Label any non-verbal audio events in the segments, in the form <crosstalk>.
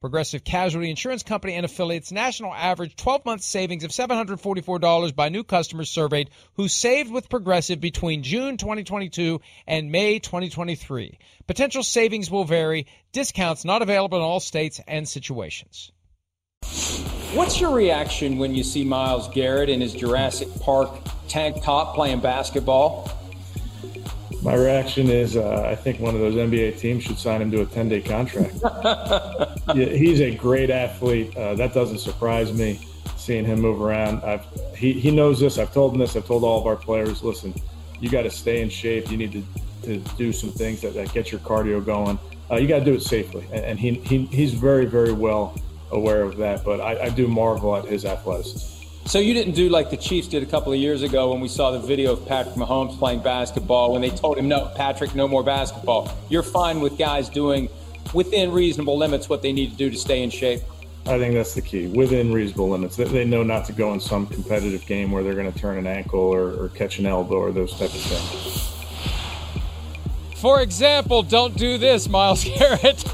Progressive Casualty Insurance Company and affiliates national average 12 month savings of $744 by new customers surveyed who saved with Progressive between June 2022 and May 2023. Potential savings will vary, discounts not available in all states and situations. What's your reaction when you see Myles Garrett in his Jurassic Park tank top playing basketball? My reaction is uh, I think one of those NBA teams should sign him to a 10 day contract. <laughs> yeah, he's a great athlete. Uh, that doesn't surprise me seeing him move around. I've, he, he knows this. I've told him this. I've told all of our players listen, you got to stay in shape. You need to, to do some things that, that get your cardio going. Uh, you got to do it safely. And, and, he, he, he's very, very well aware of that. But I, I do marvel at his athleticism. So you didn't do like the Chiefs did a couple of years ago when we saw the video of Patrick Mahomes playing basketball when they told him, no, Patrick, no more basketball. You're fine with guys doing within reasonable limits what they need to do to stay in shape. I think that's the key. Within reasonable limits, they know not to go in some competitive game where they're going to turn an ankle or, or catch an elbow or those type of things. For example, don't do this, Myles <laughs> Garrett.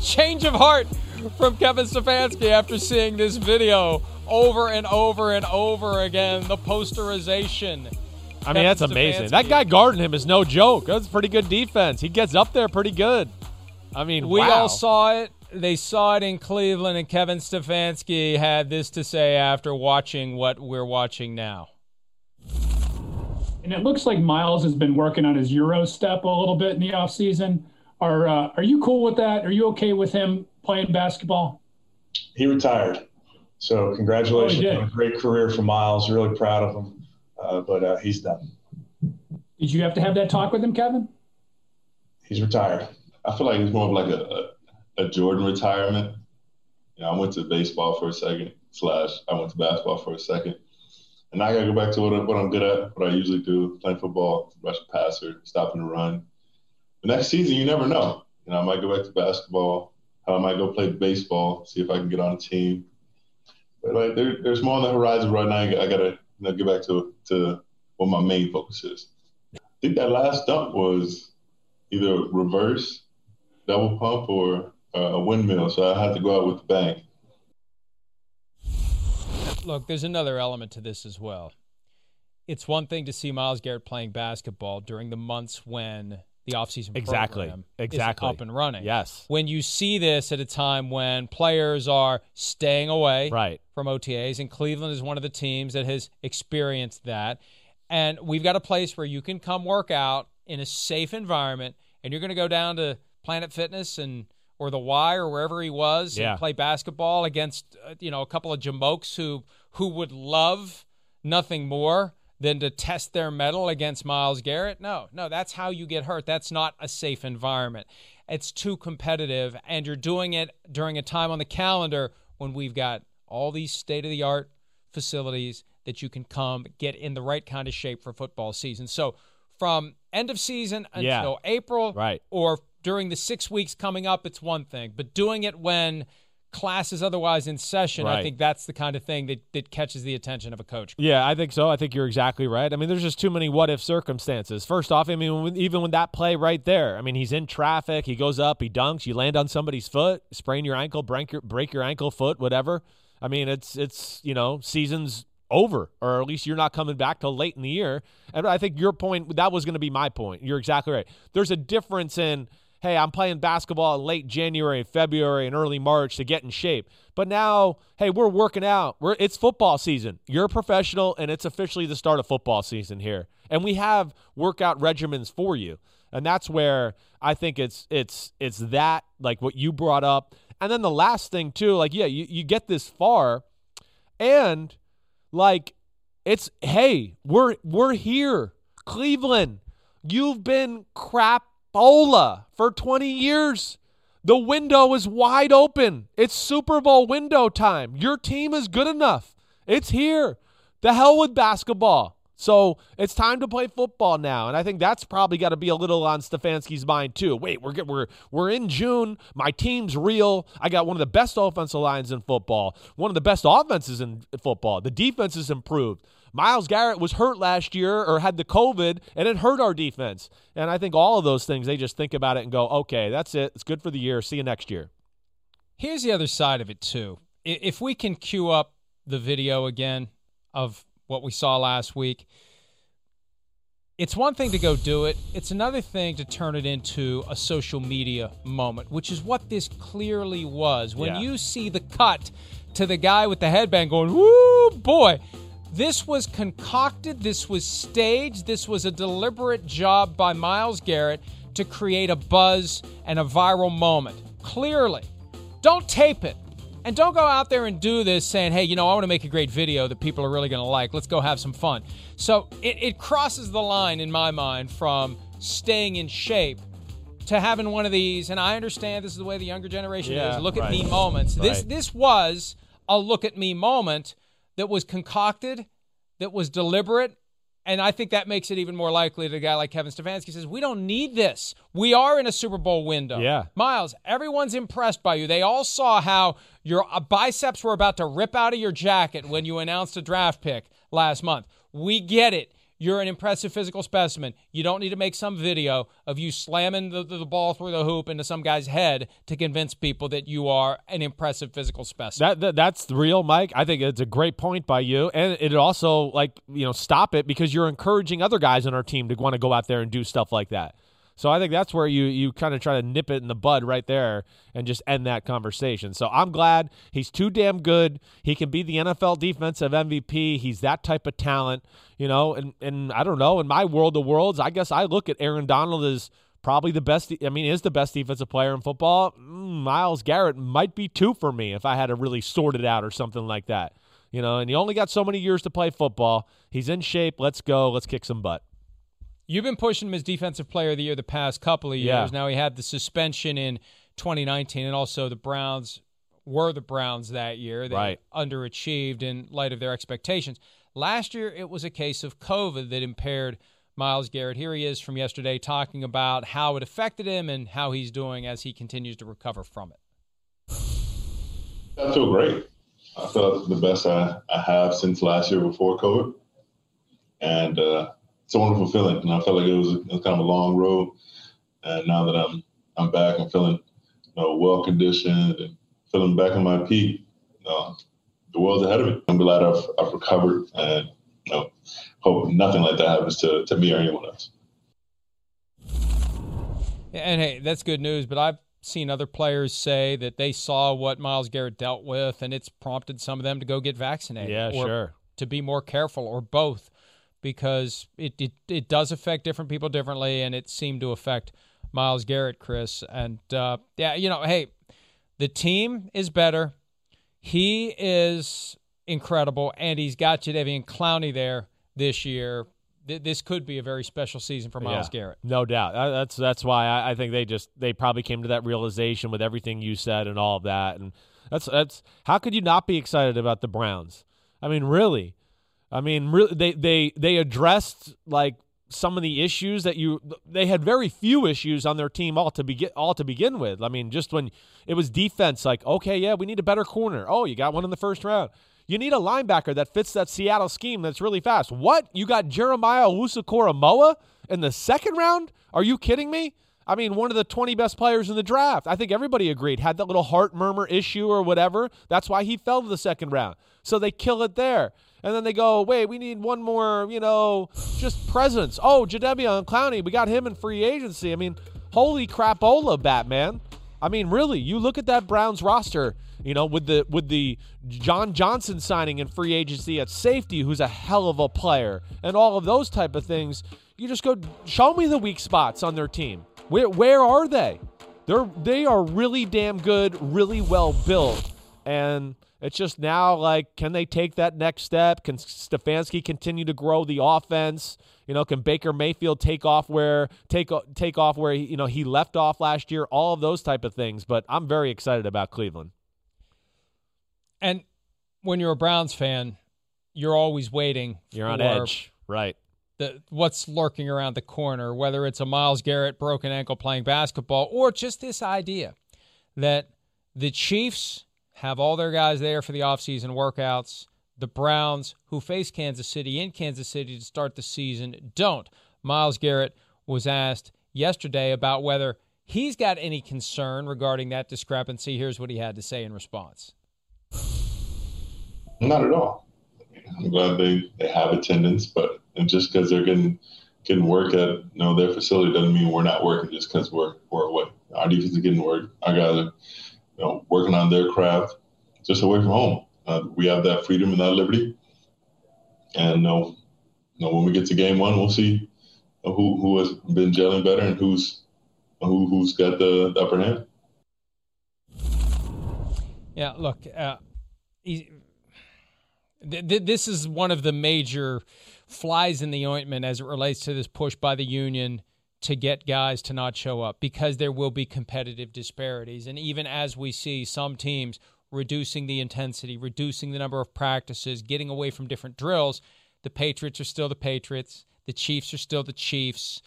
Change of heart from Kevin Stefanski after seeing this video over and over and over again. The posterization. I mean, that's amazing. That guy guarding him is no joke. That's pretty good defense. He gets up there pretty good. I mean, we wow. all saw it. They saw it in Cleveland, and Kevin Stefanski had this to say after watching what we're watching now. And it looks like Myles has been working on his Euro step a little bit in the offseason. Are uh, are you cool with that? Are you okay with him playing basketball? He retired. So congratulations Oh, on a great career for Myles. Really proud of him. Uh, but uh, he's done. Did you have to have that talk with him, Kevin? He's retired. I feel like it's more of like a, a, a Jordan retirement. You know, I went to baseball for a second, slash, I went to basketball for a second. And now I got to go back to what, I- what I'm good at, what I usually do, playing football, rush a passer, stopping the run. Next season, you never know. You know, I might go back to basketball. I might go play baseball, see if I can get on a team. But like, there, there's more on the horizon right now. I got to you know, get back to to what my main focus is. I think that last dunk was either reverse, double pump, or uh, a windmill. So I had to go out with the bank. Look, there's another element to this as well. It's one thing to see Myles Garrett playing basketball during the months when the offseason Exactly. program Exactly. is up and running. Yes. When you see this at a time when players are staying away Right. from OTAs, and Cleveland is one of the teams that has experienced that. And we've got a place where you can come work out in a safe environment, and you're going to go down to Planet Fitness and or the Y or wherever he was Yeah. and play basketball against uh, you know a couple of jamokes who who would love nothing more than to test their metal against Myles Garrett. No, no, that's how you get hurt. That's not a safe environment. It's too competitive, and you're doing it during a time on the calendar when we've got all these state of the art facilities that you can come get in the right kind of shape for football season. So from end of season until Yeah. April, Right. or during the six weeks coming up, it's one thing. But doing it when class is otherwise in session, Right. I think that's the kind of thing that, that catches the attention of a coach. Yeah, I think so. I think you're exactly right. I mean, there's just too many what if circumstances. First off, I mean, when, even with that play right there, I mean, he's in traffic, he goes up, he dunks, you land on somebody's foot, sprain your ankle, break your break your ankle, foot, whatever. I mean, it's it's you know, season's over, or at least you're not coming back till late in the year. And I think your point that was going to be my point. You're exactly right. There's a difference in hey, I'm playing basketball in late January, February, and early March to get in shape. But now, hey, we're working out. We're it's football season. You're a professional, and it's officially the start of football season here. And we have workout regimens for you. And that's where I think it's it's it's that like what you brought up. And then the last thing too, like yeah, you, you get this far, and like it's hey, we're we're here, Cleveland. You've been crapola for 20 years. The window is wide open. It's Super Bowl window time. Your team is good enough. It's here. The hell with basketball. So it's time to play football now, and I think that's probably got to be a little on Stefanski's mind too. Wait, we're we're we're in June. My team's real. I got one of the best offensive lines in football, one of the best offenses in football. The defense is improved. Myles Garrett was hurt last year or had the COVID, and it hurt our defense. And I think all of those things they just think about it and go, okay, that's it. It's good for the year. See you next year. Here's the other side of it too. If we can cue up the video again of what we saw last week, it's one thing to go do it. It's another thing to turn it into a social media moment, which is what this clearly was. When Yeah. you see the cut to the guy with the headband going, "Woo, boy." This was concocted, this was staged, this was a deliberate job by Myles Garrett to create a buzz and a viral moment. Clearly. Don't tape it. And don't go out there and do this saying, hey, you know, I want to make a great video that people are really going to like. Let's go have some fun. So it, it crosses the line in my mind from staying in shape to having one of these. And I understand this is the way the younger generation Yeah, is. Look at me moments. This this was a look at me moment that was concocted, that was deliberate, and I think that makes it even more likely that a guy like Kevin Stefanski says, We don't need this. We are in a Super Bowl window. Yeah. Myles, everyone's impressed by you. They all saw how your uh, biceps were about to rip out of your jacket when you announced a draft pick last month. We get it. You're an impressive physical specimen. You don't need to make some video of you slamming the, the, the ball through the hoop into some guy's head to convince people that you are an impressive physical specimen. That, that that's real, Mike. I think it's a great point by you, and it also like you know stop it because you're encouraging other guys on our team to want to go out there and do stuff like that. So I think that's where you you kind of try to nip it in the bud right there and just end that conversation. So I'm glad he's too damn good. He can be the NFL defensive MVP. He's that type of talent, you know. And and I don't know in my world of worlds, I guess I look at Aaron Donald as probably the best. I mean, is the best defensive player in football. Mm, Myles Garrett might be two for me if I had to really sort it out or something like that. You know, and he only got so many years to play football. He's in shape. Let's go. Let's kick some butt. You've been pushing him as defensive player of the year the past couple of years. Yeah. Now he had the suspension in 2019, and also the Browns were the Browns that year. They Right. underachieved in light of their expectations. Last year, it was a case of COVID that impaired Myles Garrett. Here he is from yesterday talking about how it affected him and how he's doing as he continues to recover from it. I feel great. I felt the best I, I have since last year before COVID. And uh, it's a wonderful feeling. And I felt like it was, it was kind of a long road. And now that I'm I'm back, I'm feeling you know, well conditioned and feeling back in my peak. You know, the world's ahead of me. I'm glad I've, I've recovered and you know, hope nothing like that happens to, to me or anyone else. And hey, that's good news, but I've seen other players say that they saw what Myles Garrett dealt with and it's prompted some of them to go get vaccinated. Yeah, or sure. To be more careful or both because it, it it does affect different people differently and it seemed to affect Myles Garrett, Chris. And uh, yeah, you know, hey, the team is better. He is incredible and he's got Jadeveon Clowney there this year. Th- This could be a very special season for Myles Yeah, Garrett. No doubt. Uh, That's that's why I, I think they just they probably came to that realization with everything you said and all of that. And that's that's how could you not be excited about the Browns? I mean, really. I mean, really, they they they addressed like some of the issues that you they had very few issues on their team all to begin all to begin with. I mean, just when it was defense, like okay, yeah, we need a better corner. Oh, you got one in the first round. You need a linebacker that fits that Seattle scheme that's really fast. What? You got Jeremiah Owusu-Koramoah in the second round? Are you kidding me? I mean, one of the 20 best players in the draft. I think everybody agreed. Had that little heart murmur issue or whatever. That's why he fell to the second round. So they kill it there. And then they go, wait, we need one more, you know, just presence. Oh, Jadeveon Clowney, we got him in free agency. I mean, holy crapola, Batman. I mean, really, you look at that Browns roster, you know, with the with the John Johnson signing in free agency at safety, who's a hell of a player, and all of those type of things. You just go, show me the weak spots on their team. Where where are they? They're they are really damn good, really well built, and it's just now like, can they take that next step? Can Stefanski continue to grow the offense? You know, can Baker Mayfield take off where take take off where he, you know he left off last year? All of those type of things. But I'm very excited about Cleveland. And when you're a Browns fan, you're always waiting. You're on edge, right? the what's lurking around the corner, whether it's a Myles Garrett broken ankle playing basketball or just this idea that the Chiefs have all their guys there for the offseason workouts. The Browns, who face Kansas City in Kansas City to start the season, don't. Myles Garrett was asked yesterday about whether he's got any concern regarding that discrepancy. Here's what he had to say in response. Not at all. I'm glad they, they have attendance, but just because they're getting getting work at you know their facility doesn't mean we're not working just because we're we're away. Our defense is getting work. Our guys are you know working on their craft just away from home. Uh, we have that freedom and that liberty, and you know, you know, when we get to game one, we'll see who who has been gelling better and who's who who's got the, the upper hand. Yeah, look, uh, he, th- th- this is one of the major flies in the ointment as it relates to this push by the union to get guys to not show up because there will be competitive disparities. And even as we see some teams reducing the intensity, reducing the number of practices, getting away from different drills, the Patriots are still the Patriots, the Chiefs are still the Chiefs.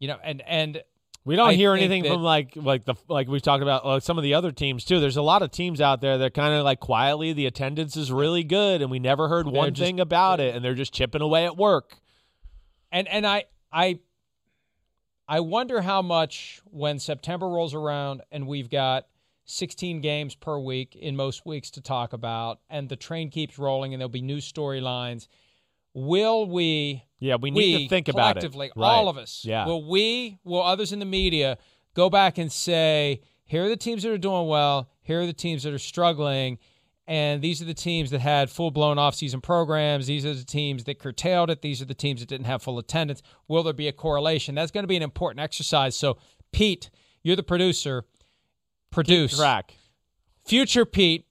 You know, and and we don't I hear anything that, from like like the like we've talked about like some of the other teams too. There's a lot of teams out there that kind of like quietly the attendance is really good, and we never heard one just, thing about it, and they're just chipping away at work. And and I I I wonder how much when September rolls around and we've got 16 games per week in most weeks to talk about, and the train keeps rolling, and there'll be new storylines. Will we yeah, we need we, to think about it. Collectively, right. all of us. Yeah. Will we, will others in the media go back and say, here are the teams that are doing well, here are the teams that are struggling, and these are the teams that had full blown offseason programs. These are the teams that curtailed it. These are the teams that didn't have full attendance. Will there be a correlation? That's going to be an important exercise. So, Pete, you're the producer. Produce. Keep track. Future Pete,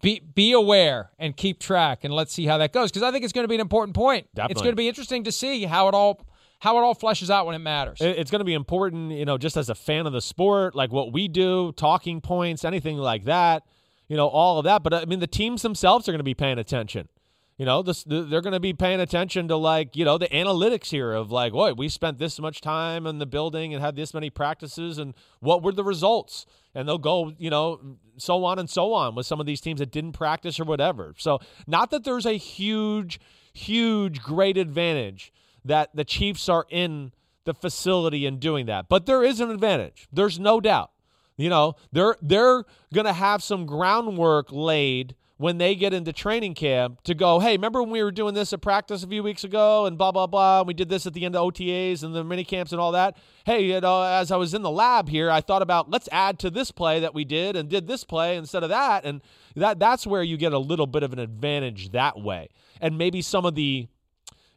be be aware and keep track and let's see how that goes because I think it's going to be an important point. Definitely. It's going to be interesting to see how it all how it all fleshes out when it matters. It's going to be important, you know, just as a fan of the sport, like what we do, talking points, anything like that, you know, all of that. But uh, I mean, the teams themselves are going to be paying attention. You know, this, they're going to be paying attention to like, you know, the analytics here of like, what we spent this much time in the building and had this many practices, and what were the results? And they'll go, you know, so on and so on with some of these teams that didn't practice or whatever. So, not that there's a huge, huge, great advantage that the Chiefs are in the facility and doing that, but there is an advantage. There's no doubt. You know, they're they're going to have some groundwork laid when they get into training camp to go, hey, remember when we were doing this at practice a few weeks ago and blah, blah, blah. And we did this at the end of OTAs and the mini camps and all that. Hey, you know, as I was in the lab here, I thought about let's add to this play that we did and did this play instead of that. And that that's where you get a little bit of an advantage that way. And maybe some of the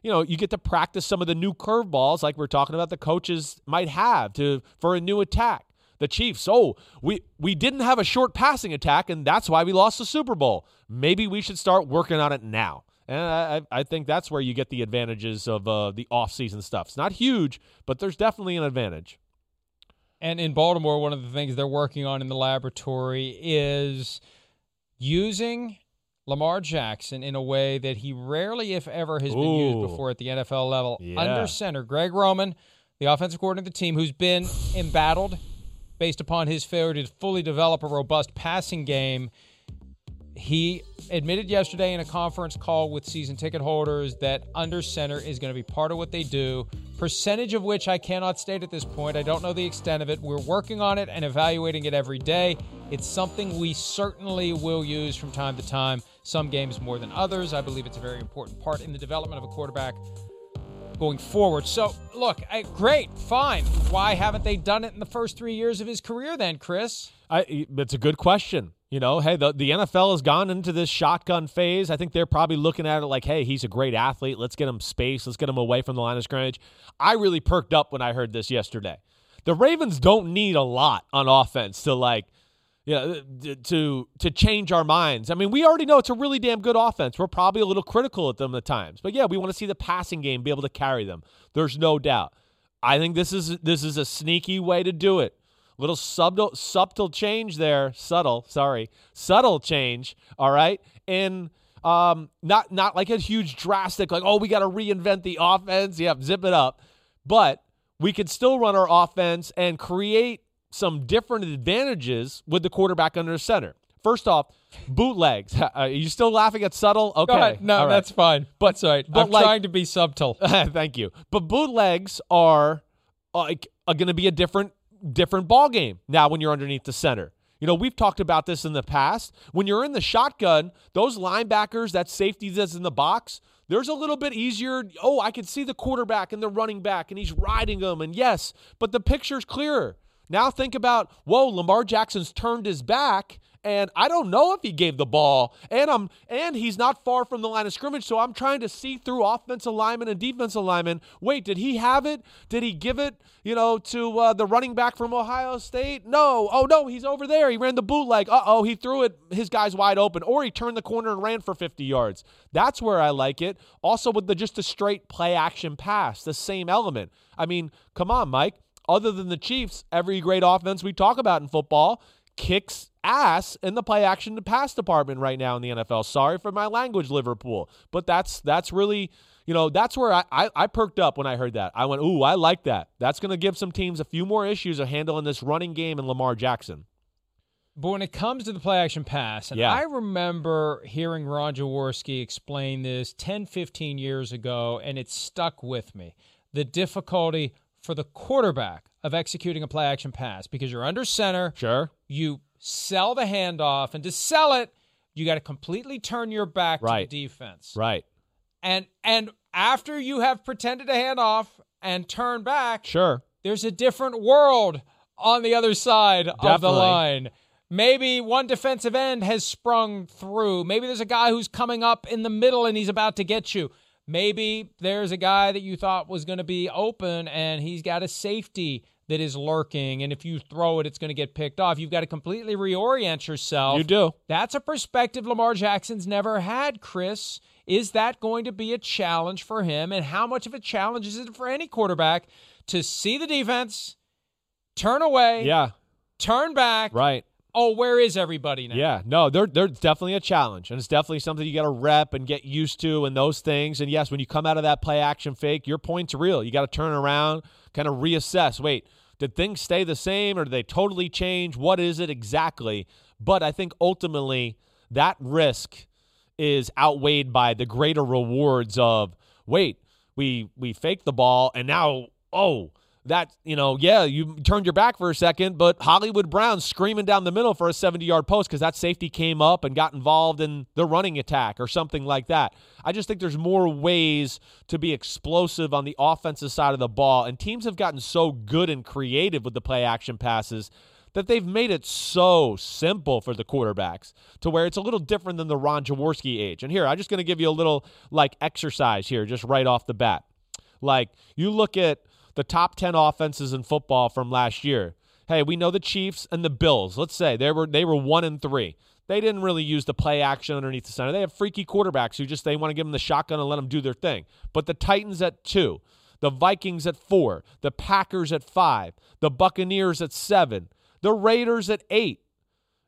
you know, you get to practice some of the new curveballs like we're talking about the coaches might have to for a new attack the Chiefs, oh, we we didn't have a short passing attack, and that's why we lost the Super Bowl. Maybe we should start working on it now. And I, I think that's where you get the advantages of uh, the offseason stuff. It's not huge, but there's definitely an advantage. And in Baltimore, one of the things they're working on in the laboratory is using Lamar Jackson in a way that he rarely, if ever, has been used before at the NFL level. Yeah. Under center, Greg Roman, the offensive coordinator of the team, who's been <sighs> embattled based upon his failure to fully develop a robust passing game. He admitted yesterday in a conference call with season ticket holders that under center is going to be part of what they do. Percentage of which I cannot state at this point. I don't know the extent of it. We're working on it and evaluating it every day. It's something we certainly will use from time to time, some games more than others. I believe it's a very important part in the development of a quarterback going forward. So, look, I, great, fine. Why haven't they done it in the first three years of his career then, Chris? I, it's a good question. You know, hey, the, the NFL has gone into this shotgun phase. I think they're probably looking at it like, hey, he's a great athlete. Let's get him space. Let's get him away from the line of scrimmage. I really perked up when I heard this yesterday. The Ravens don't need a lot on offense to like, yeah, to to change our minds. I mean, we already know it's a really damn good offense. We're probably a little critical at them at times, but yeah, we want to see the passing game be able to carry them. There's no doubt. I think this is this is a sneaky way to do it little subtle subtle change there subtle sorry subtle change all right and um not not like a huge drastic like oh we got to reinvent the offense yep zip it up but we could still run our offense and create some different advantages with the quarterback under center first off bootlegs <laughs> uh, are you still laughing at subtle okay. No, right. that's fine. But sorry, but I'm like- trying to be subtle. <laughs> Thank you. But bootlegs are uh, like uh, are going to be a different different ball game now when you're underneath the center. You know, we've talked about this in the past. When you're in the shotgun, those linebackers, that safety that's in the box, there's a little bit easier. Oh, I can see the quarterback and the running back, and he's riding them. And yes, but the picture's clearer. Now think about, whoa, Lamar Jackson's turned his back, and I don't know if he gave the ball, and I'm and he's not far from the line of scrimmage, so I'm trying to see through offensive lineman and defensive lineman. Wait, did he have it? Did he give it, you know, to uh, the running back from Ohio State? No. Oh no, he's over there. He ran the bootleg. Uh oh, he threw it. His guy's wide open, or he turned the corner and ran for 50 yards. That's where I like it. Also with the just a straight play action pass, the same element. I mean, come on, Mike other than the Chiefs, every great offense we talk about in football kicks ass in the play action to pass department right now in the NFL. Sorry for my language, Liverpool, but that's that's really you know that's where I, I, I perked up when I heard that. I went, ooh, I like that. That's going to give some teams a few more issues of handling this running game and Lamar Jackson. But when it comes to the play action pass, and Yeah. I remember hearing Ron Jaworski explain this 10, 15 years ago, and it stuck with me. The difficulty for the quarterback of executing a play action pass because you're under center, Sure, you sell the handoff, and to sell it, you got to completely turn your back Right. to the defense. right, And and after you have pretended to hand off and turn back, sure, there's a different world on the other side of the line. Maybe one defensive end has sprung through. Maybe there's a guy who's coming up in the middle and he's about to get you. Maybe there's a guy that you thought was going to be open and he's got a safety that is lurking. And if you throw it, it's going to get picked off. You've got to completely reorient yourself. you do. That's a perspective Lamar Jackson's never had, Chris. Is that going to be a challenge for him? And how much of a challenge is it for any quarterback to see the defense, turn away, Yeah, turn back? right. Oh, where is everybody now? Yeah, no, they're they're definitely a challenge, and it's definitely something you got to rep and get used to, and those things. And yes, when you come out of that play action fake, your point's real. You got to turn around, kind of reassess. Wait, did things stay the same, or did they totally change? What is it exactly? But I think ultimately that risk is outweighed by the greater rewards of wait, we we faked the ball, and now oh that you know yeah you turned your back for a second but hollywood brown screaming down the middle for a 70 yard post because that safety came up and got involved in the running attack or something like that i just think there's more ways to be explosive on the offensive side of the ball and teams have gotten so good and creative with the play action passes that they've made it so simple for the quarterbacks to where it's a little different than the Ron Jaworski age. And here, I'm just going to give you a little like exercise here, just right off the bat. Like you look at the top 10 offenses in football from last year. Hey, we know the Chiefs and the Bills. Let's say they were they were 1 and 3. They didn't really use the play action underneath the center. They have freaky quarterbacks who just they want to give them the shotgun and let them do their thing. But the Titans at 2, the Vikings at 4, the Packers at 5, the Buccaneers at 7, the Raiders at 8.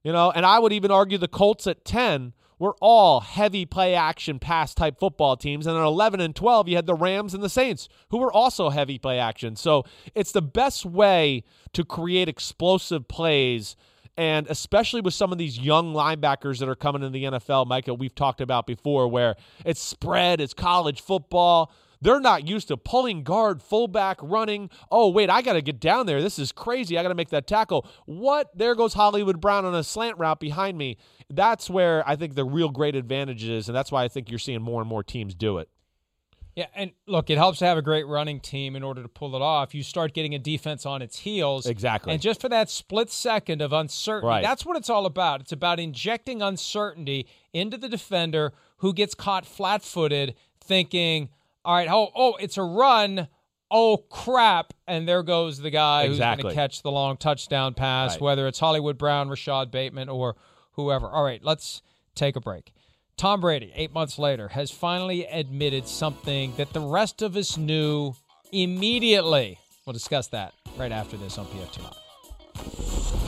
You know, and I would even argue the Colts at 10 were all heavy play action pass type football teams. And then 11 and 12, you had the Rams and the Saints, who were also heavy play action. So it's the best way to create explosive plays. And especially with some of these young linebackers that are coming in the NFL, Micah, we've talked about before, where it's spread, it's college football. They're not used to pulling guard, fullback, running. Oh, wait, I got to get down there. This is crazy. I got to make that tackle. What? There goes Hollywood Brown on a slant route behind me. That's where I think the real great advantage is, and that's why I think you're seeing more and more teams do it. Yeah, and look, it helps to have a great running team in order to pull it off. You start getting a defense on its heels. Exactly. And just for that split second of uncertainty, right. that's what it's all about. It's about injecting uncertainty into the defender who gets caught flat footed thinking, all right. Oh, oh, it's a run. Oh crap! And there goes the guy exactly. who's going to catch the long touchdown pass, right. whether it's Hollywood Brown, Rashod Bateman, or whoever. All right, let's take a break. Tom Brady, eight months later, has finally admitted something that the rest of us knew immediately. We'll discuss that right after this on PFT.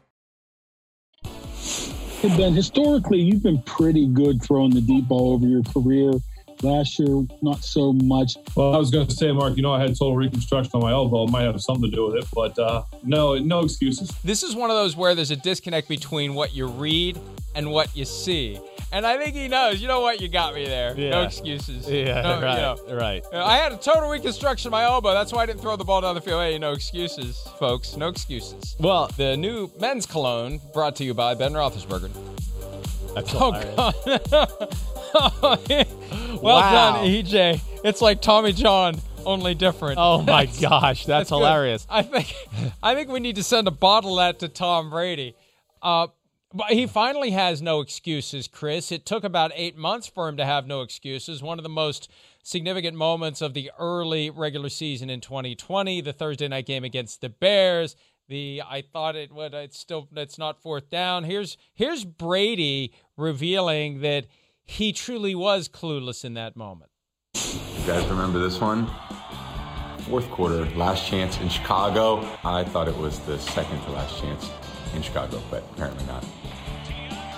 Hey ben, historically, you've been pretty good throwing the deep ball over your career. Last year, not so much. Well, I was going to say, Mark, you know, I had total reconstruction on my elbow. It might have something to do with it, but uh, no, no excuses. This is one of those where there's a disconnect between what you read and what you see. And I think he knows. You know what? You got me there. Yeah. No excuses. Yeah, no, right, you know. right. I had a total reconstruction of my elbow. That's why I didn't throw the ball down the field. Hey, no excuses, folks. No excuses. Well, the new men's cologne brought to you by Ben Roethlisberger. That's oh, God. <laughs> well wow. done, EJ. It's like Tommy John, only different. Oh my gosh, that's, <laughs> that's hilarious. I think, I think we need to send a bottle that to Tom Brady. Uh, but he finally has no excuses, Chris. It took about eight months for him to have no excuses. One of the most significant moments of the early regular season in 2020, the Thursday night game against the Bears. The I thought it would. It's still. It's not fourth down. Here's here's Brady revealing that he truly was clueless in that moment. You guys remember this one? Fourth quarter, last chance in Chicago. I thought it was the second to last chance in Chicago, but apparently not.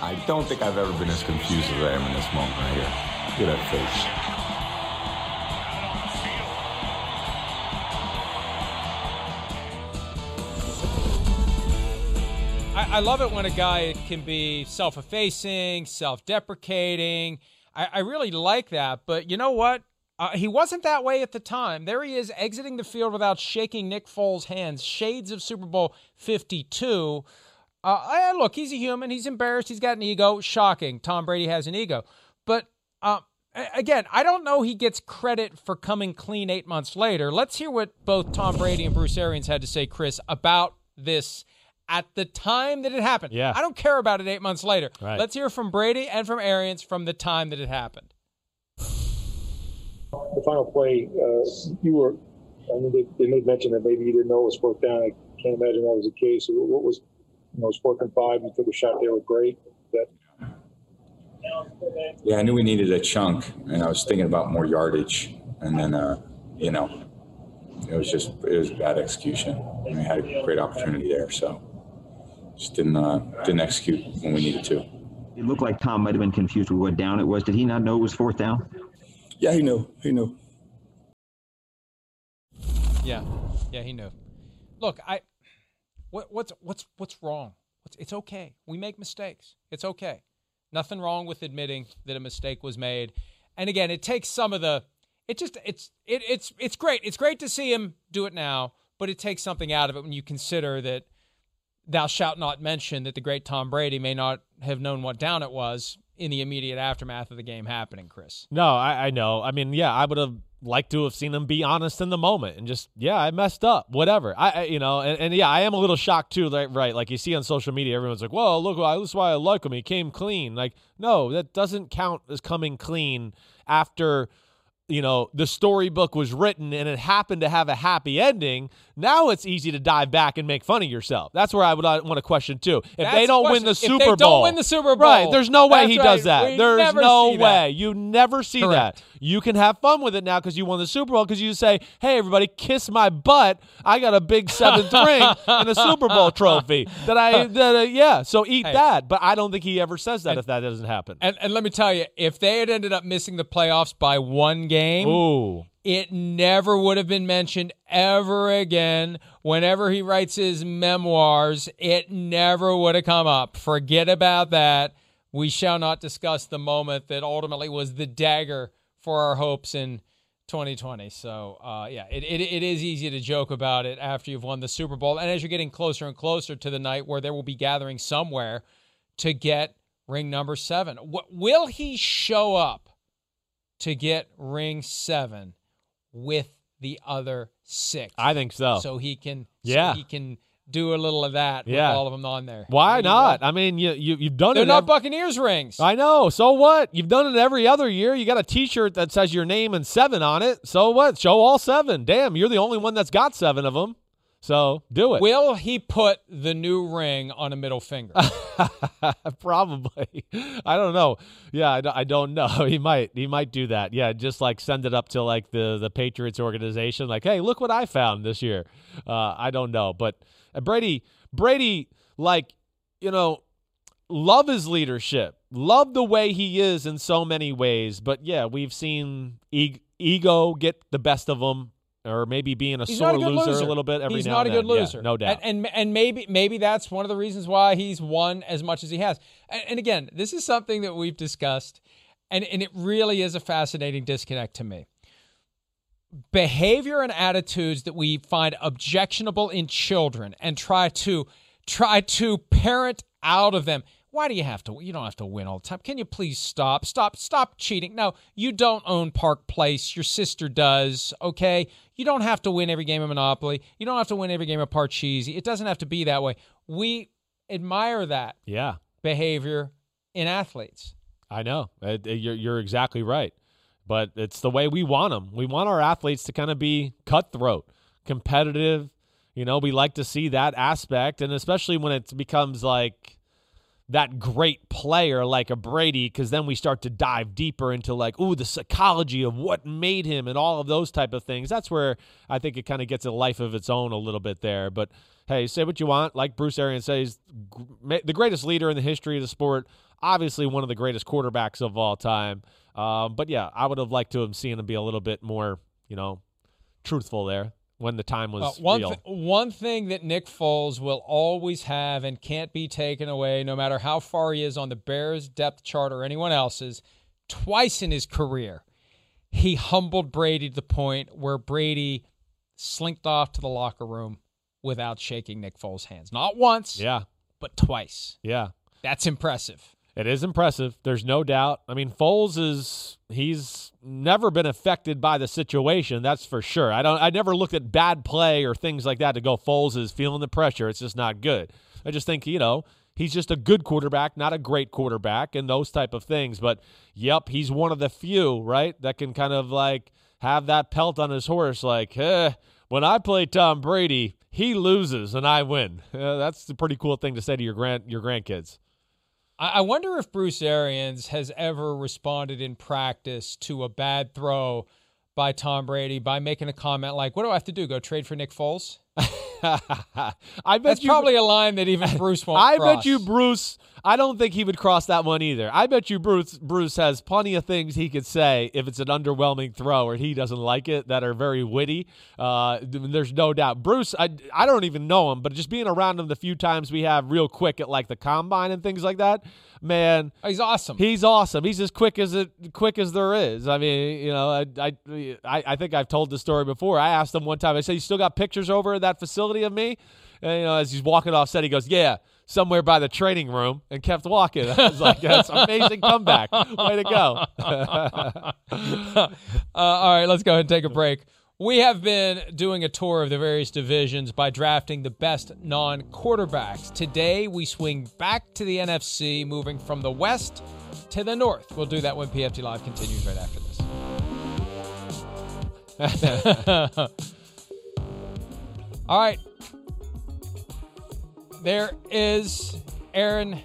I don't think I've ever been as confused as I am in this moment right here. Look at that face. I, love it when a guy can be self effacing, self deprecating. I, I, really like that. But you know what? Uh, he wasn't that way at the time. There he is exiting the field without shaking Nick Foles' hands. Shades of Super Bowl 52. Uh, look, he's a human. He's embarrassed. He's got an ego. Shocking. Tom Brady has an ego. But uh, again, I don't know he gets credit for coming clean eight months later. Let's hear what both Tom Brady and Bruce Arians had to say, Chris, about this at the time that it happened. Yeah. I don't care about it eight months later. Right. Let's hear from Brady and from Arians from the time that it happened. The final play, uh, you were, I mean, they, they made mention that maybe you didn't know it was fourth down. I can't imagine that was the case. What was, you know, it was fourth and five. You took a shot there with great. That Yeah, I knew we needed a chunk, and I was thinking about more yardage, and then, uh, you know, it was just it was bad execution. And we had a great opportunity there, so just didn't uh, didn't execute when we needed to. It looked like Tom might have been confused with what down it was. Did he not know it was fourth down? Yeah, he knew. He knew. Yeah, yeah, he knew. Look, I, what, what's what's what's wrong? It's, it's okay. We make mistakes. It's okay. Nothing wrong with admitting that a mistake was made. And again, it takes some of the. It just it's it, it's it's great. It's great to see him do it now, but it takes something out of it when you consider that thou shalt not mention that the great Tom Brady may not have known what down it was in the immediate aftermath of the game happening, Chris. No, I, I know. I mean, yeah, I would have liked to have seen him be honest in the moment and just, yeah, I messed up, whatever. I, I you know, and, and, yeah, I am a little shocked too. Like, right, like you see on social media, everyone's like, "Well, look, that's why I like him. He came clean." Like, no, that doesn't count as coming clean after you know, the storybook was written and it happened to have a happy ending, now it's easy to dive back and make fun of yourself. That's where I would uh, want to question too. If That's they don't win the. Super if Bowl, don't win the Super Bowl, right? There's no way he that's does that. We There's no way. that. You never see Correct. that. You can have fun with it now because you won the Super Bowl because you say, "Hey, everybody, kiss my butt! I got a big seventh <laughs> ring and a Super Bowl trophy that I <laughs> that uh, yeah." So eat Hey. that. But I don't think he ever says that And- if that doesn't happen. And, and let me tell you, if they had ended up missing the playoffs by one game, Ooh. it never would have been mentioned ever again. Whenever he writes his memoirs, it never would have come up. Forget about that. We shall not discuss the moment that ultimately was the dagger for our hopes in 2020. So, uh, yeah, it, it, it is easy to joke about it after you've won the Super Bowl. And as you're getting closer and closer to the night where there will be gathering somewhere to get ring number seven, Wh- will he show up to get ring seven with the other six? I think so. So he can, Yeah. so he can do a little of that Yeah. with all of them on there. Why not? I mean, you, you you've done it. They're not ev- Buccaneers rings. I know. So what? You've done it every other year. You got a T-shirt that says your name and seven on it. So what? Show all seven. Damn, you're the only one that's got seven of them. So do it. Will he put the new ring on a middle finger? <laughs> Probably. I don't know. Yeah, I, don't- I don't know. <laughs> He might. He might do that. Yeah, just like send it up to like the the Patriots organization. Like, hey, look what I found this year. Uh, I don't know, but uh, Brady, Brady, like you know, love his leadership, love the way he is in so many ways. But yeah, we've seen e- ego get the best of him, or maybe being a He's sore a loser, loser a little bit every he's now and then. He's not a good then. Yeah, loser, no doubt. And, and and maybe maybe that's one of the reasons why he's won as much as he has. And, and again, this is something that we've discussed, and and it really is a fascinating disconnect to me. Behavior and attitudes that we find objectionable in children and try to try to parent out of them. Why do you have to? You don't have to win all the time. Can you please stop? Stop! Stop cheating. No, you don't own Park Place. Your sister does. Okay, you don't have to win every game of Monopoly. You don't have to win every game of Parcheesi. It doesn't have to be that way. We admire that yeah. behavior in athletes. I know. Uh, uh, You're, you're exactly right. But it's the way we want them. We want our athletes to kind of be cutthroat, competitive. You know, we like to see that aspect. And especially when it becomes like that great player like a Brady, because then we start to dive deeper into like, ooh, the psychology of what made him and all of those type of things. That's where I think it kind of gets a life of its own a little bit there. But hey, say what you want. Like Bruce Arians says, the greatest leader in the history of the sport. Obviously, one of the greatest quarterbacks of all time. Um, but yeah, I would have liked to have seen him be a little bit more, you know, truthful there when the time was Well, one real. thi- one thing that Nick Foles will always have and can't be taken away, no matter how far he is on the Bears depth chart or anyone else's, twice in his career, he humbled Brady to the point where Brady slinked off to the locker room without shaking Nick Foles' hands. Not once, yeah, but twice. yeah. That's impressive. It is impressive. There's no doubt. I mean, Foles is he's never been affected by the situation. That's for sure. I don't. I never looked at bad play or things like that to go. Foles is feeling the pressure. It's just not good. I just think you know he's just a good quarterback, not a great quarterback, and those type of things. But yep, he's one of the few right that can kind of like have that pelt on his horse. Like, eh, when I play Tom Brady, he loses and I win. Uh, <laughs> that's a pretty cool thing to say to your grand your grandkids. I wonder if Bruce Arians has ever responded in practice to a bad throw by Tom Brady by making a comment like, "What do I have to do? Go trade for Nick Foles?" <laughs> <laughs> I bet That's you, probably a line that even <laughs> Bruce won't. I cross. bet you Bruce. I don't think he would cross that one either. I bet you Bruce. Bruce has plenty of things he could say if it's an underwhelming throw or he doesn't like it that are very witty. Uh, there's no doubt. Bruce. I I don't even know him, but just being around him the few times we have real quick at like the combine and things like that, man. He's awesome. He's awesome. He's as quick as it quick as there is. I mean, you know, I I I, think I've told the story before. I asked him one time. I said, "You still got pictures over at that facility of me?" And you know, as he's walking off set, he goes, "Yeah." Somewhere by the training room, and kept walking. I was like, "That's an amazing comeback! Way to go!" <laughs> <laughs> uh, all right, let's go ahead and take a break. We have been doing a tour of the various divisions by drafting the best non quarterbacks. Today, we swing back to the NFC, moving from the West to the North. We'll do that when PFT Live continues right after this. <laughs> All right. There is Aaron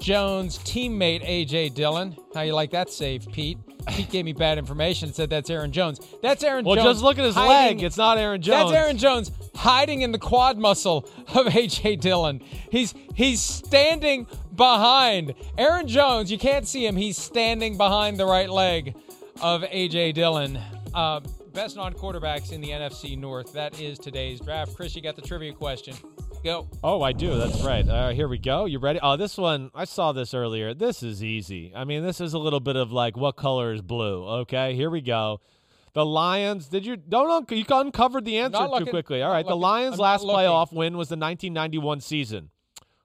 Jones' teammate, AJ Dillon. How you like that save, Pete? Pete gave me bad information and said that's Aaron Jones. That's Aaron well, Jones. Well, just look at his hiding- leg. It's not Aaron Jones. That's Aaron Jones hiding in the quad muscle of <laughs> AJ Dillon. He's he's standing behind Aaron Jones. You can't see him. He's standing behind the right leg of AJ Dillon. Uh, best non-quarterbacks in the NFC North. That is today's draft. Chris, you got the trivia question. Go. Oh, I do. That's right. Uh, here we go. You ready? Oh, this one, I saw this earlier. This is easy. I mean, this is a little bit of like, what color is blue? Okay, here we go. The Lions, did you, don't, you uncovered the answer Not too quickly. All right, right, the. Lions' last looking. playoff win was the 1991 season.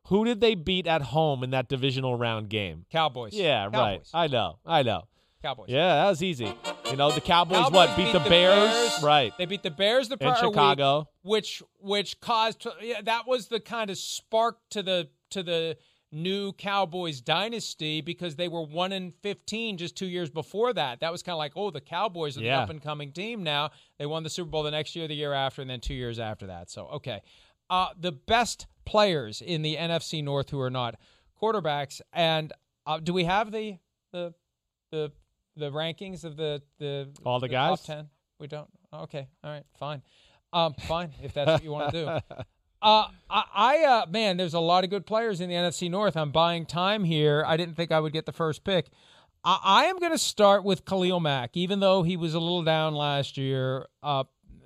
Who did they beat at home in that divisional round game? Cowboys. Yeah, right. I know. I know. Cowboys. Yeah, that was easy. You know, the Cowboys, Cowboys what? Beat, the, Bears? Right. They beat the Bears the In prior Chicago. week, which which caused yeah, that was the kind of spark to the to the new Cowboys dynasty because they were one in fifteen just two years before that. That was kind of like oh the Cowboys are the up and coming team now. They won the Super Bowl the next year, the year after, and then two years after that. So okay, uh, the best players in the NFC North who are not quarterbacks, and uh, do we have the the the the rankings of the the All the top guys? ten? We don't. Okay, all right, fine, um, fine if that's what you want to do. <laughs> Uh, I, I uh, man, there's a lot of good players in the NFC North. I'm buying time here. I didn't think I would get the first pick. I, I am going to start with Khalil Mack, even though he was a little down last year. Uh,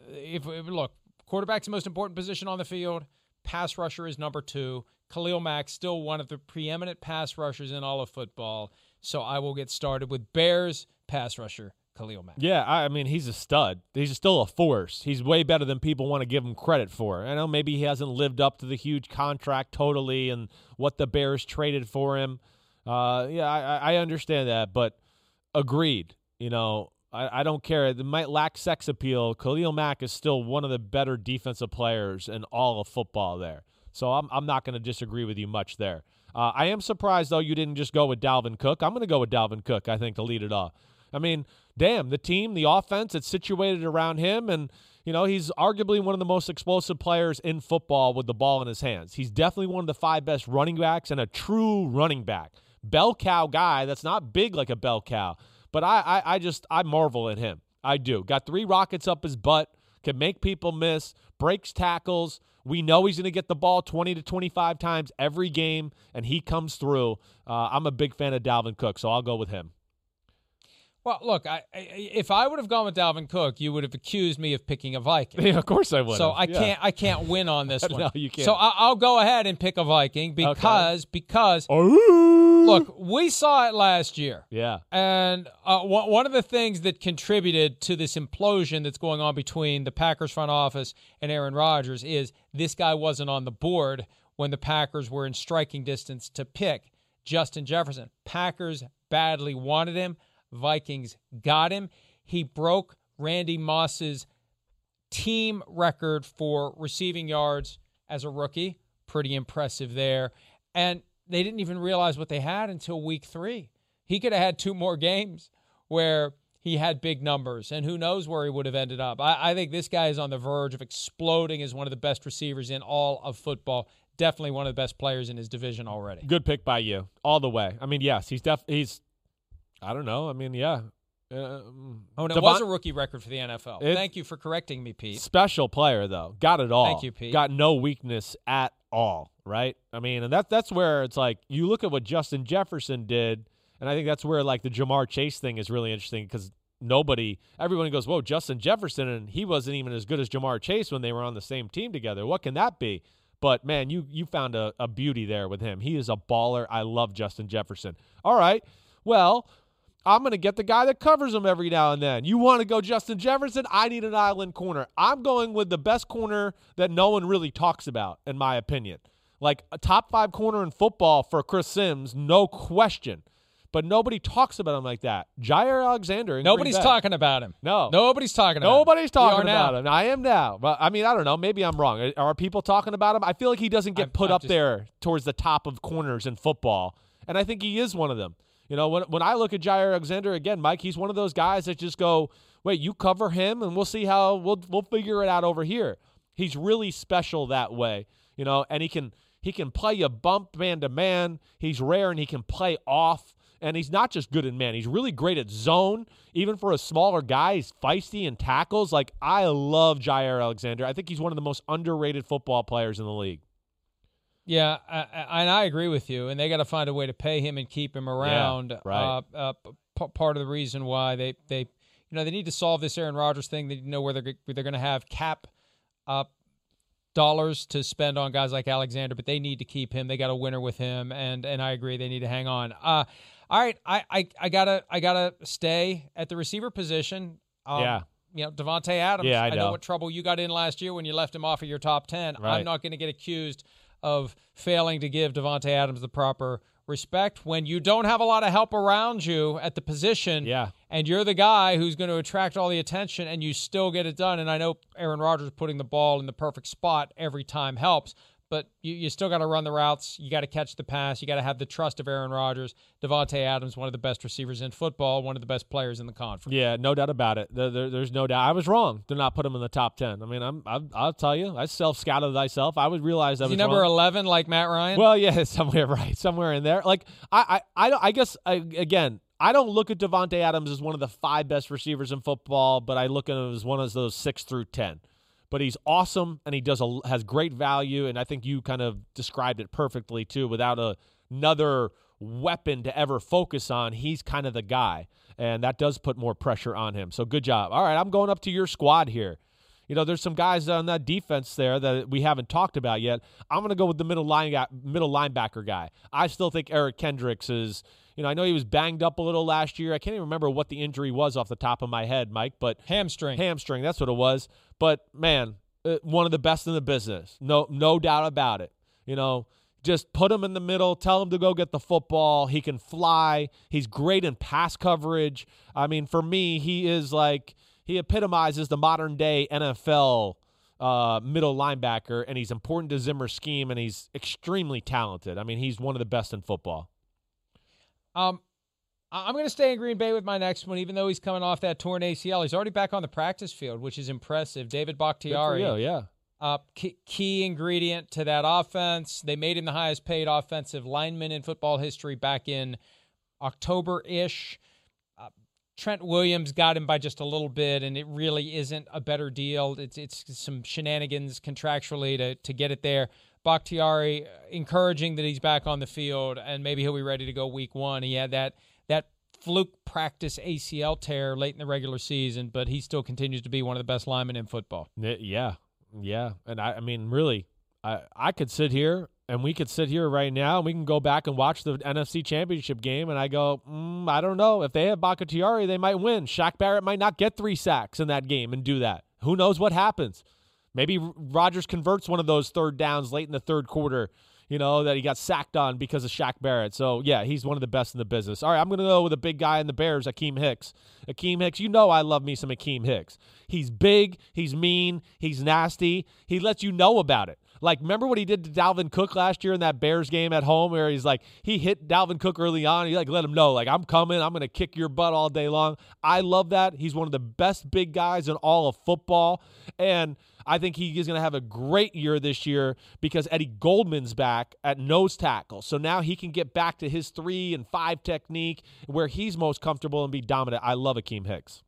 if, if look, quarterback's the most important position on the field. Pass rusher is number two. Khalil Mack still one of the preeminent pass rushers in all of football. So I will get started with Bears pass rusher Khalil Mack. Yeah, I mean he's a stud. He's still a force. He's way better than people want to give him credit for. I know maybe he hasn't lived up to the huge contract totally and what the Bears traded for him. Uh, yeah, I, I I understand that, but agreed. You know, I, I don't care. It might lack sex appeal. Khalil Mack is still one of the better defensive players in all of football there. So I'm I'm not going to disagree with you much there. Uh, I am surprised though you didn't just go with Dalvin Cook. I'm going to go with Dalvin Cook. I think to lead it off. I mean, damn, the team, the offense, it's situated around him, and you know he's arguably one of the most explosive players in football with the ball in his hands. He's definitely one of the five best running backs and a true running back, bell cow guy. That's not big like a bell cow, but I, I, I just I marvel at him. I do. Got three rockets up his butt, can make people miss, breaks tackles. We know he's going to get the ball 20 to 25 times every game, and he comes through. Uh, I'm a big fan of Dalvin Cook, so I'll go with him. Well, look, I, I, if I would have gone with Dalvin Cook, you would have accused me of picking a Viking. Yeah, of course I would. So I Yeah. can't, I can't win on this <laughs> one. No, you can't. So I, I'll go ahead and pick a Viking because, because Oh. look, we saw it last year. Yeah. And uh, one one of the things that contributed to this implosion that's going on between the Packers front office and Aaron Rodgers is this guy wasn't on the board when the Packers were in striking distance to pick Justin Jefferson. Packers badly wanted him. Vikings got him. He broke Randy Moss's team record for receiving yards as a rookie. Pretty impressive there. And they didn't even realize what they had until week three. He could have had two more games where he had big numbers, and who knows where he would have ended up. I, I think this guy is on the verge of exploding as one of the best receivers in all of football. Definitely one of the best players in his division already. Good pick by you, all the way. I mean, yes, he's def he's. I don't know. I mean, yeah. Uh, oh, and it was a rookie record for the NFL. It, Thank you for correcting me, Pete. Special player though, got it all. Thank you, Pete. Got no weakness at all, right? I mean, and that that's where it's like you look at what Justin Jefferson did, and I think that's where like the Ja'Marr Chase thing is really interesting because nobody, everyone goes, "Whoa, Justin Jefferson," and he wasn't even as good as Ja'Marr Chase when they were on the same team together. What can that be? But man, you you found a, a beauty there with him. He is a baller. I love Justin Jefferson. All right, well I'm going to get the guy that covers him every now and then. You want to go Justin Jefferson? I need an island corner. I'm going with the best corner that no one really talks about, in my opinion. Like a top five corner in football for Chris Sims, no question. But nobody talks about him like that. Jaire Alexander. Nobody's talking about him. No. Nobody's talking about Nobody's him. talking about him. I am now. But I mean, I don't know. Maybe I'm wrong. Are people talking about him? I feel like he doesn't get I'm, put I'm up just, there towards the top of corners in football. And I think he is one of them. You know, when when I look at Jaire Alexander again, Mike, he's one of those guys that just go, wait, you cover him, and we'll see how we'll we'll figure it out over here. He's really special that way, you know, and he can he can play you bump man to man. He's rare and he can play off. And he's not just good in man; he's really great at zone. Even for a smaller guy, he's feisty and tackles. Like I love Jaire Alexander. I think he's one of the most underrated football players in the league. Yeah, I, I, and I agree with you. And they got to find a way to pay him and keep him around. Yeah, right. Uh, uh, part of the reason why they, they, you know, they need to solve this Aaron Rodgers thing. They know where they're where they're going to have cap uh, dollars to spend on guys like Alexander, but they need to keep him. They got a winner with him, and and I agree they need to hang on. Uh, all right, I, I I gotta I gotta stay at the receiver position. Um, yeah you know, Davante Adams. Yeah, I know. I know. what trouble you got in last year when you left him off of your top 10. Right. I'm not going to get accused of failing to give Davante Adams the proper respect when you don't have a lot of help around you at the position. Yeah. And you're the guy who's going to attract all the attention and you still get it done. And I know Aaron Rodgers putting the ball in the perfect spot every time helps, but you, you still got to run the routes. You got to catch the pass. You got to have the trust of Aaron Rodgers. Davante Adams, one of the best receivers in football, one of the best players in the conference. Yeah, no doubt about it. There, there, there's no doubt. I was wrong to not put him in the top ten. I mean, I'm, i will tell you, I self scouted myself. I would realize I Is was he number wrong. eleven, like Matt Ryan. Well, yeah, <laughs> somewhere right, somewhere in there. Like I, I, I, I guess I, again. I don't look at Davante Adams as one of the five best receivers in football, but I look at him as one of those six through ten but he's awesome and he does a, has great value and I think you kind of described it perfectly too. Without a, another weapon to ever focus on he's kind of the guy and that does put more pressure on him. So good job. All right I'm going up to your squad here you know there's some guys on that defense there that we haven't talked about yet I'm going to go with the middle line middle linebacker guy I still think Eric Kendricks is you know, I know he was banged up a little last year. I can't even remember what the injury was off the top of my head, Mike, but hamstring. Hamstring, that's what it was. But man, uh, one of the best in the business. No no doubt about it. You know, just put him in the middle, tell him to go get the football. He can fly. He's great in pass coverage. I mean, for me, he is like he epitomizes the modern day NFL uh, middle linebacker, and he's important to Zimmer's scheme, and he's extremely talented. I mean, he's one of the best in football. Um, I'm going to stay in Green Bay with my next one, even though he's coming off that torn ACL. He's already back on the practice field, which is impressive. David Bakhtiari. You, yeah. Uh, key, key, ingredient to that offense. They made him the highest paid offensive lineman in football history back in October ish. Uh, Trent Williams got him by just a little bit, and it really isn't a better deal. It's it's some shenanigans contractually to to get it there. Bakhtiari uh, encouraging that he's back on the field, and maybe he'll be ready to go week one. He had that that fluke practice ACL tear late in the regular season, but he still continues to be one of the best linemen in football. Yeah, yeah, and I, I mean, really, I I could sit here and we could sit here right now and we can go back and watch the NFC Championship game, and I go, mm, I don't know if they have Bakhtiari, they might win. Shaq Barrett might not get three sacks in that game and do that. Who knows what happens? Maybe Rodgers converts one of those third downs late in the third quarter, you know, that he got sacked on because of Shaq Barrett. So, yeah, he's one of the best in the business. All right, I'm going to go with a big guy in the Bears, Akiem Hicks. Akiem Hicks, you know I love me some Akiem Hicks. He's big, he's mean, he's nasty. He lets you know about it. Like, remember what he did to Dalvin Cook last year in that Bears game at home, where he's like, he hit Dalvin Cook early on. He like let him know, like, I'm coming. I'm to kick your butt all day long. I love that. He's one of the best big guys in all of football, and I think he is to have a great year this year because Eddie Goldman's back at nose tackle. So now he can get back to his three and five technique where he's most comfortable and be dominant. I love Akiem Hicks.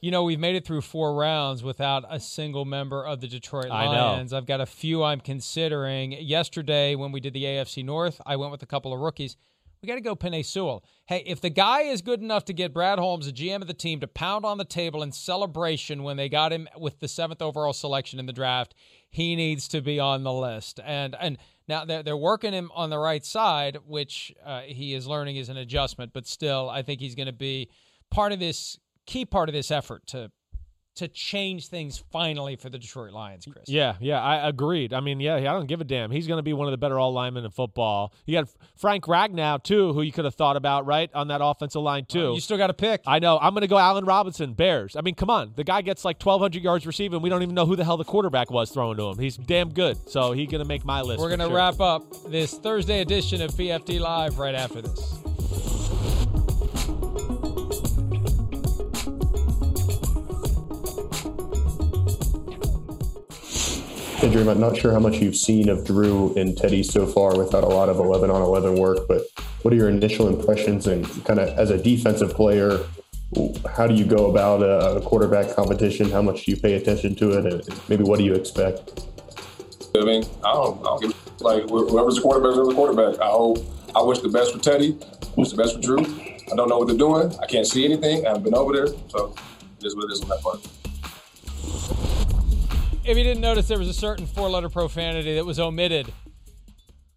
You know, we've made it through four rounds without a single member of the Detroit Lions. I've got a few I'm considering. Yesterday, when we did the AFC North, I went with a couple of rookies. We got to go Penei Sewell. Hey, if the guy is good enough to get Brad Holmes, the GM of the team, to pound on the table in celebration when they got him with the seventh overall selection in the draft, he needs to be on the list. And and now they're they're working him on the right side, which uh, he is learning is an adjustment, but still, I think he's going to be part of this key part of this effort to to change things finally for the Detroit Lions, Chris. Yeah, yeah, I agreed. I mean, yeah, I don't give a damn. He's going to be one of the better all linemen in football. You got Frank Ragnow too, who you could have thought about right on that offensive line too. you still got to pick. I know. I'm going to go Allen Robinson, Bears. I mean, come on, the guy gets like 1,200 yards receiving. We don't even know who the hell the quarterback was throwing to him. He's damn good, so he's going to make my list. We're going to sure. wrap up this Thursday edition of PFT Live right after this. Dream, I'm not sure how much you've seen of Drew and Teddy so far without a lot of 11 on 11 work, but what are your initial impressions and kind of as a defensive player, how do you go about a quarterback competition? How much do you pay attention to it? And maybe what do you expect? I mean, I don't, I don't give like whoever's the quarterback, whoever's the quarterback. I hope, I wish the best for Teddy, wish the best for Drew. I don't know what they're doing. I can't see anything. I haven't been over there, so it is what it is on that part. If you didn't notice, there was a certain four-letter profanity that was omitted.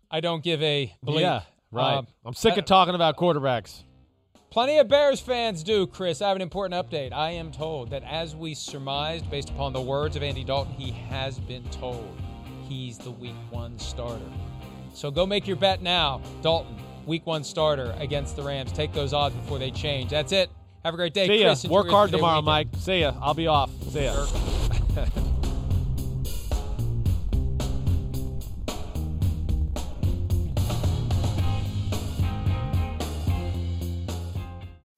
I don't give a bleep. Yeah, right. Um, I'm sick of talking about quarterbacks. Plenty of Bears fans do, Chris. I have an important update. I am told that as we surmised, based upon the words of Andy Dalton, he has been told he's the week one starter. So go make your bet now. Dalton, week one starter against the Rams. Take those odds before they change. That's it. Have a great day, See ya. Chris. Enjoy Work hard tomorrow, weekend. Mike. See ya. I'll be off. See ya. <laughs>